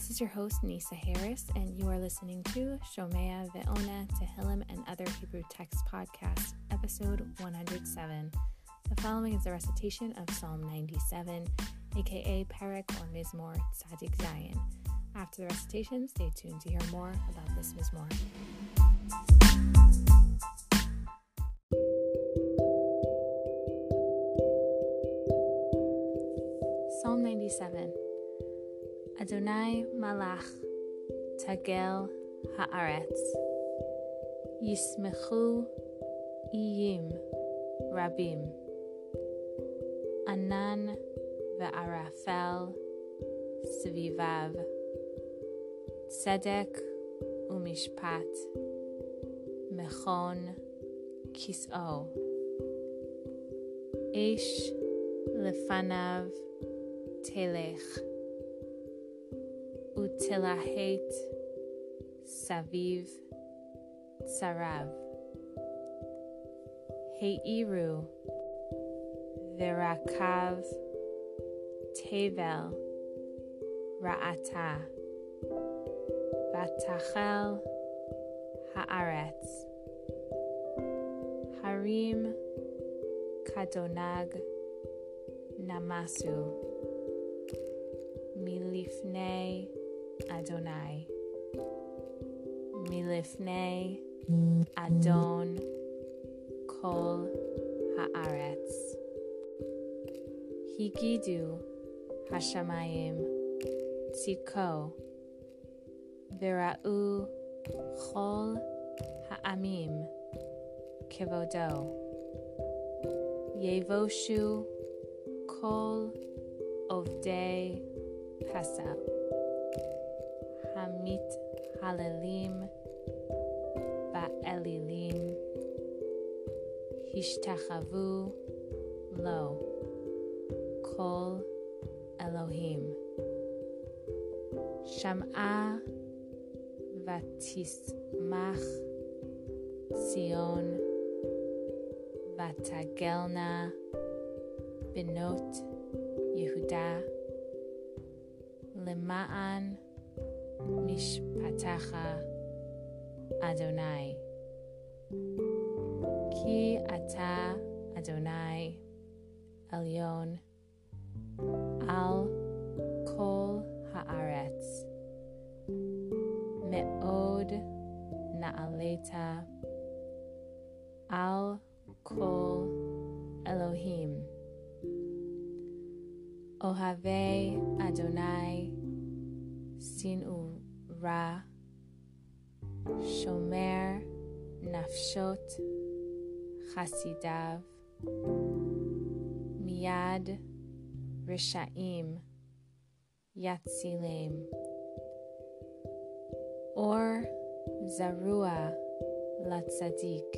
This is your host, Nisa Harris, and you are listening to Shomea Ve'ona Tehillim and Other Hebrew Text Podcast, episode 107. The following is a recitation of Psalm 97, aka Perek or Mizmor Tzadik Zayin. After the recitation, stay tuned to hear more about this Mizmor. Adonai Malach Tagel Haaretz Yismechu Iyim Rabim Anan Ve'arafel Svivav Tzedek Umishpat Mechon Kis'o Ish Lefanav Telech Utilahet Saviv Sarav. Heiru Verakav Tevel Ra'ata. Vatachel Haaretz. Harim Kadonag Namasu. Milifnei Adonai. Milifnei Adon Kol Haaretz. Higidu Hashamayim. Tziko Vira'u Chol Ha'amim. Kevodo Yevoshu Kol Ovdei Pesach Hamit Halelim Ba'elilim Hishtachavu Lo Kol Elohim Sham'a Vatismach Zion Vatagelna Benot Yehuda Lema'an Mishpatacha Adonai. Ki Ata Adonai Elyon Al Kol Haaretz. Me'od Na'aleta Al Kol Elohim. Ohave Adonai Sinu Ra Shomer Nafshot Chasidav Miyad Rishaim Yatzilem Or Zarua Latzadik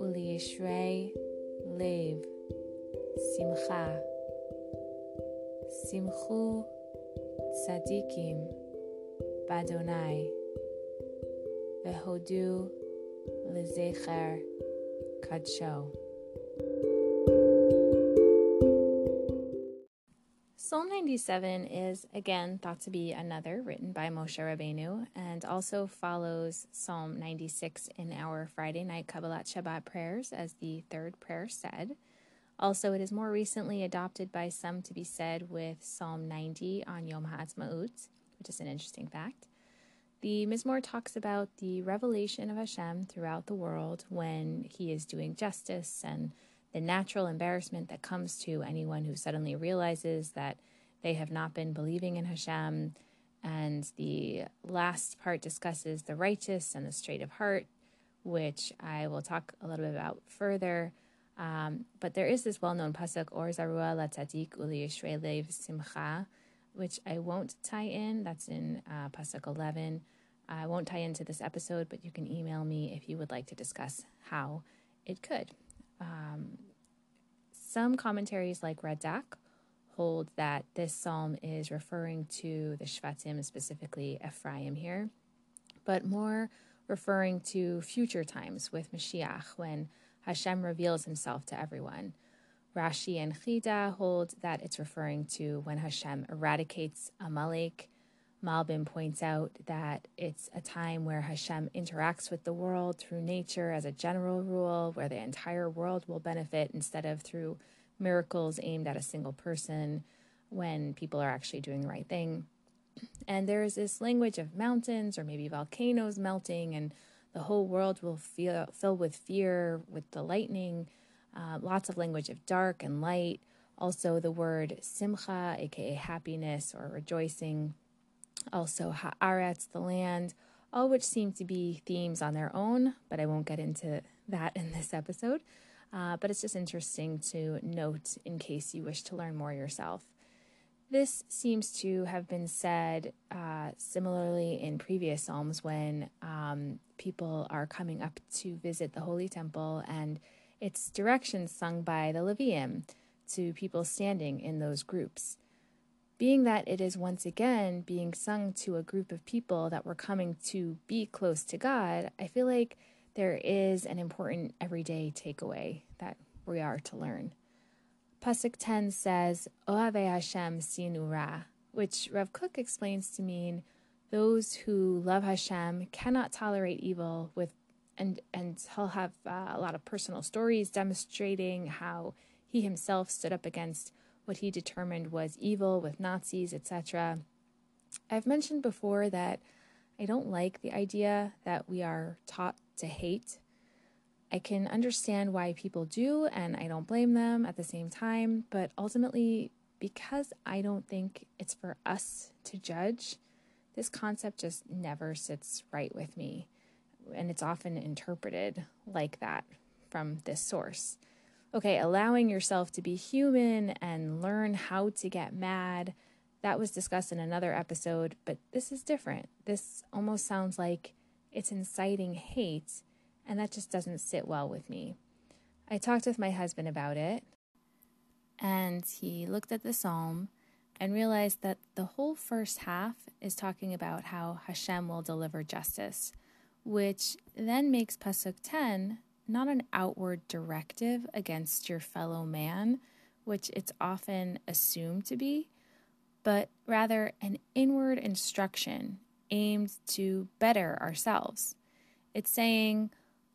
Uliyishrei Lev Simcha Simchu Tzadikim Vehodu Lezecher Kadsho. Psalm 97 is again thought to be another written by Moshe Rabbeinu and also follows Psalm 96 in our Friday night Kabbalat Shabbat prayers as the third prayer said. Also, it is more recently adopted by some to be said with Psalm 90 on Yom HaAtzmaut, which is an interesting fact. The Mizmor talks about the revelation of Hashem throughout the world when he is doing justice and the natural embarrassment that comes to anyone who suddenly realizes that they have not been believing in Hashem. And the last part discusses the righteous and the straight of heart, which I will talk a little bit about further. Um, but there is this well known pasuk, Or Zarua Latzadik Uli Lev Simcha, which I won't tie in. That's in uh, pasuk 11. I won't tie into this episode, but you can email me if you would like to discuss how it could. Um, some commentaries, like Radak, hold that this psalm is referring to the Shvatim, specifically Ephraim here, but more referring to future times with Mashiach when Hashem reveals himself to everyone. Rashi and Chida hold that it's referring to when Hashem eradicates Amalek Malbim points out that it's a time where Hashem interacts with the world through nature as a general rule, where the entire world will benefit instead of through miracles aimed at a single person when people are actually doing the right thing. And there is this language of mountains or maybe volcanoes melting, and the whole world will feel fill with fear with the lightning. Uh, lots of language of dark and light. Also, the word simcha, aka happiness or rejoicing. Also, haaretz, the land, all which seem to be themes on their own, but I won't get into that in this episode. Uh, but it's just interesting to note in case you wish to learn more yourself. This seems to have been said uh, similarly in previous Psalms when um, people are coming up to visit the Holy Temple and it's directions sung by the Leviim to people standing in those groups. Being that it is once again being sung to a group of people that were coming to be close to God, I feel like there is an important everyday takeaway that we are to learn. Pasuk 10 says, Oave Hashem sinura, which Rav Kook explains to mean those who love Hashem cannot tolerate evil with and and he'll have uh, a lot of personal stories demonstrating how he himself stood up against what he determined was evil with Nazis, etc. I've mentioned before that I don't like the idea that we are taught to hate I can understand why people do, and I don't blame them at the same time. But ultimately, because I don't think it's for us to judge, this concept just never sits right with me. And it's often interpreted like that from this source. Okay, allowing yourself to be human and learn how to get mad, that was discussed in another episode, but this is different. This almost sounds like it's inciting hate and that just doesn't sit well with me. I talked with my husband about it, and he looked at the psalm and realized that the whole first half is talking about how Hashem will deliver justice, which then makes Pasuk 10 not an outward directive against your fellow man, which it's often assumed to be, but rather an inward instruction aimed to better ourselves. It's saying,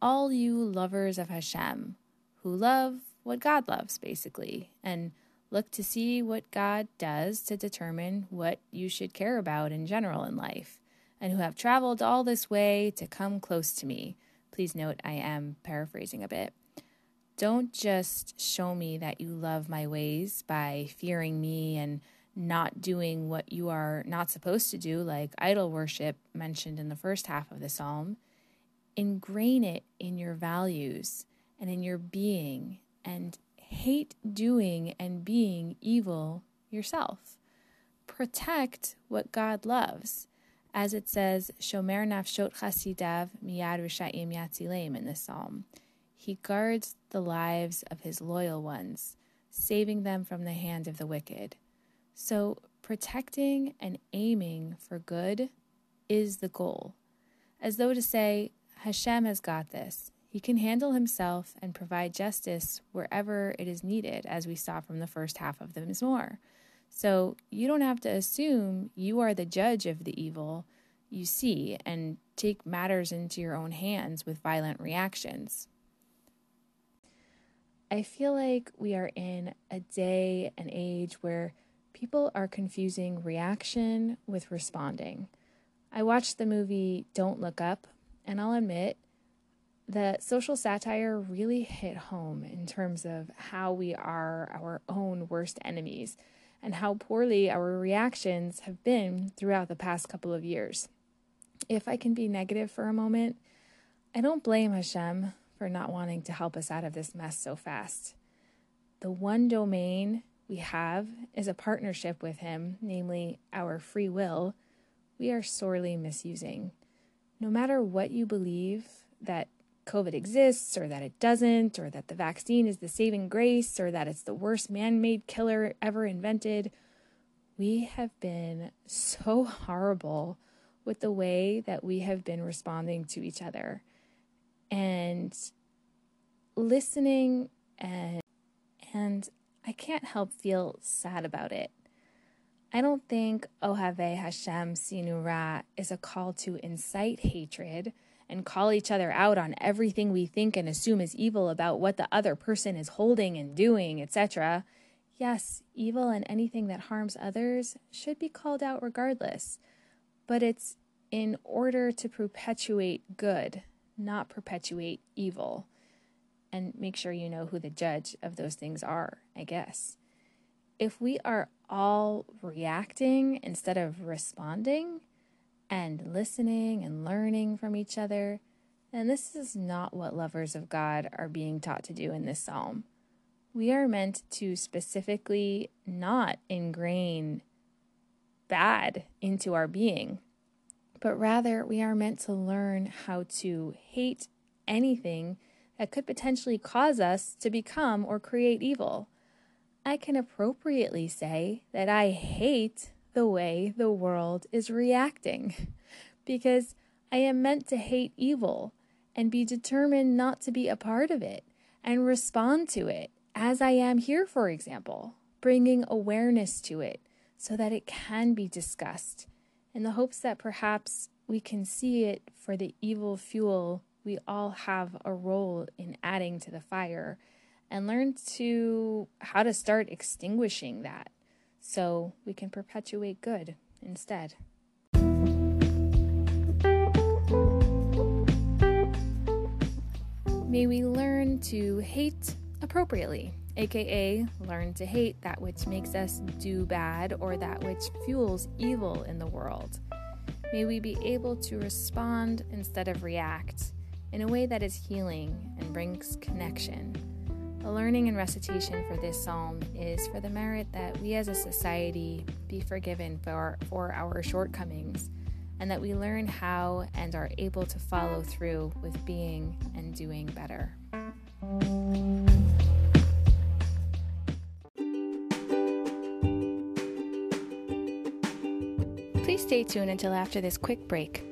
all you lovers of Hashem who love what God loves, basically, and look to see what God does to determine what you should care about in general in life, and who have traveled all this way to come close to me. Please note I am paraphrasing a bit. Don't just show me that you love my ways by fearing me and not doing what you are not supposed to do, like idol worship mentioned in the first half of the psalm ingrain it in your values and in your being and hate doing and being evil yourself. Protect what God loves. As it says, Shomer nafshot chasidav miyad rishayim yatzileim in this psalm. He guards the lives of his loyal ones, saving them from the hand of the wicked. So, protecting and aiming for good is the goal. As though to say, Hashem has got this. He can handle himself and provide justice wherever it is needed, as we saw from the first half of the Mizmor. So you don't have to assume you are the judge of the evil you see and take matters into your own hands with violent reactions. I feel like we are in a day and age where people are confusing reaction with responding. I watched the movie Don't Look Up and I'll admit the social satire really hit home in terms of how we are our own worst enemies and how poorly our reactions have been throughout the past couple of years. If I can be negative for a moment, I don't blame Hashem for not wanting to help us out of this mess so fast. The one domain we have is a partnership with Him, namely our free will, we are sorely misusing no matter what you believe that COVID exists or that it doesn't, or that the vaccine is the saving grace, or that it's the worst man made killer ever invented, we have been so horrible with the way that we have been responding to each other. And listening and and I can't help feel sad about it. I don't think Ohave Hashem Sinura is a call to incite hatred and call each other out on everything we think and assume is evil about what the other person is holding and doing, etc. Yes, evil and anything that harms others should be called out regardless, but it's in order to perpetuate good, not perpetuate evil. And make sure you know who the judge of those things are, I guess. If we are all reacting instead of responding and listening and learning from each other, And this is not what lovers of God are being taught to do in this psalm. We are meant to specifically not ingrain bad into our being but rather we are meant to learn how to hate anything that could potentially cause us to become or create evil. I can appropriately say that I hate the way the world is reacting. Because I am meant to hate evil and be determined not to be a part of it and respond to it as I am here, for example, bringing awareness to it so that it can be discussed in the hopes that perhaps we can see it for the evil fuel we all have a role in adding to the fire and learn to how to start extinguishing that so we can perpetuate good instead. May we learn to hate appropriately aka learn to hate that which makes us do bad or that which fuels evil in the world. May we be able to respond instead of react in a way that is healing and brings connection. The learning and recitation for this psalm is for the merit that we as a society be forgiven for, for our shortcomings and that we learn how and are able to follow through with being and doing better. Please stay tuned until after this quick break.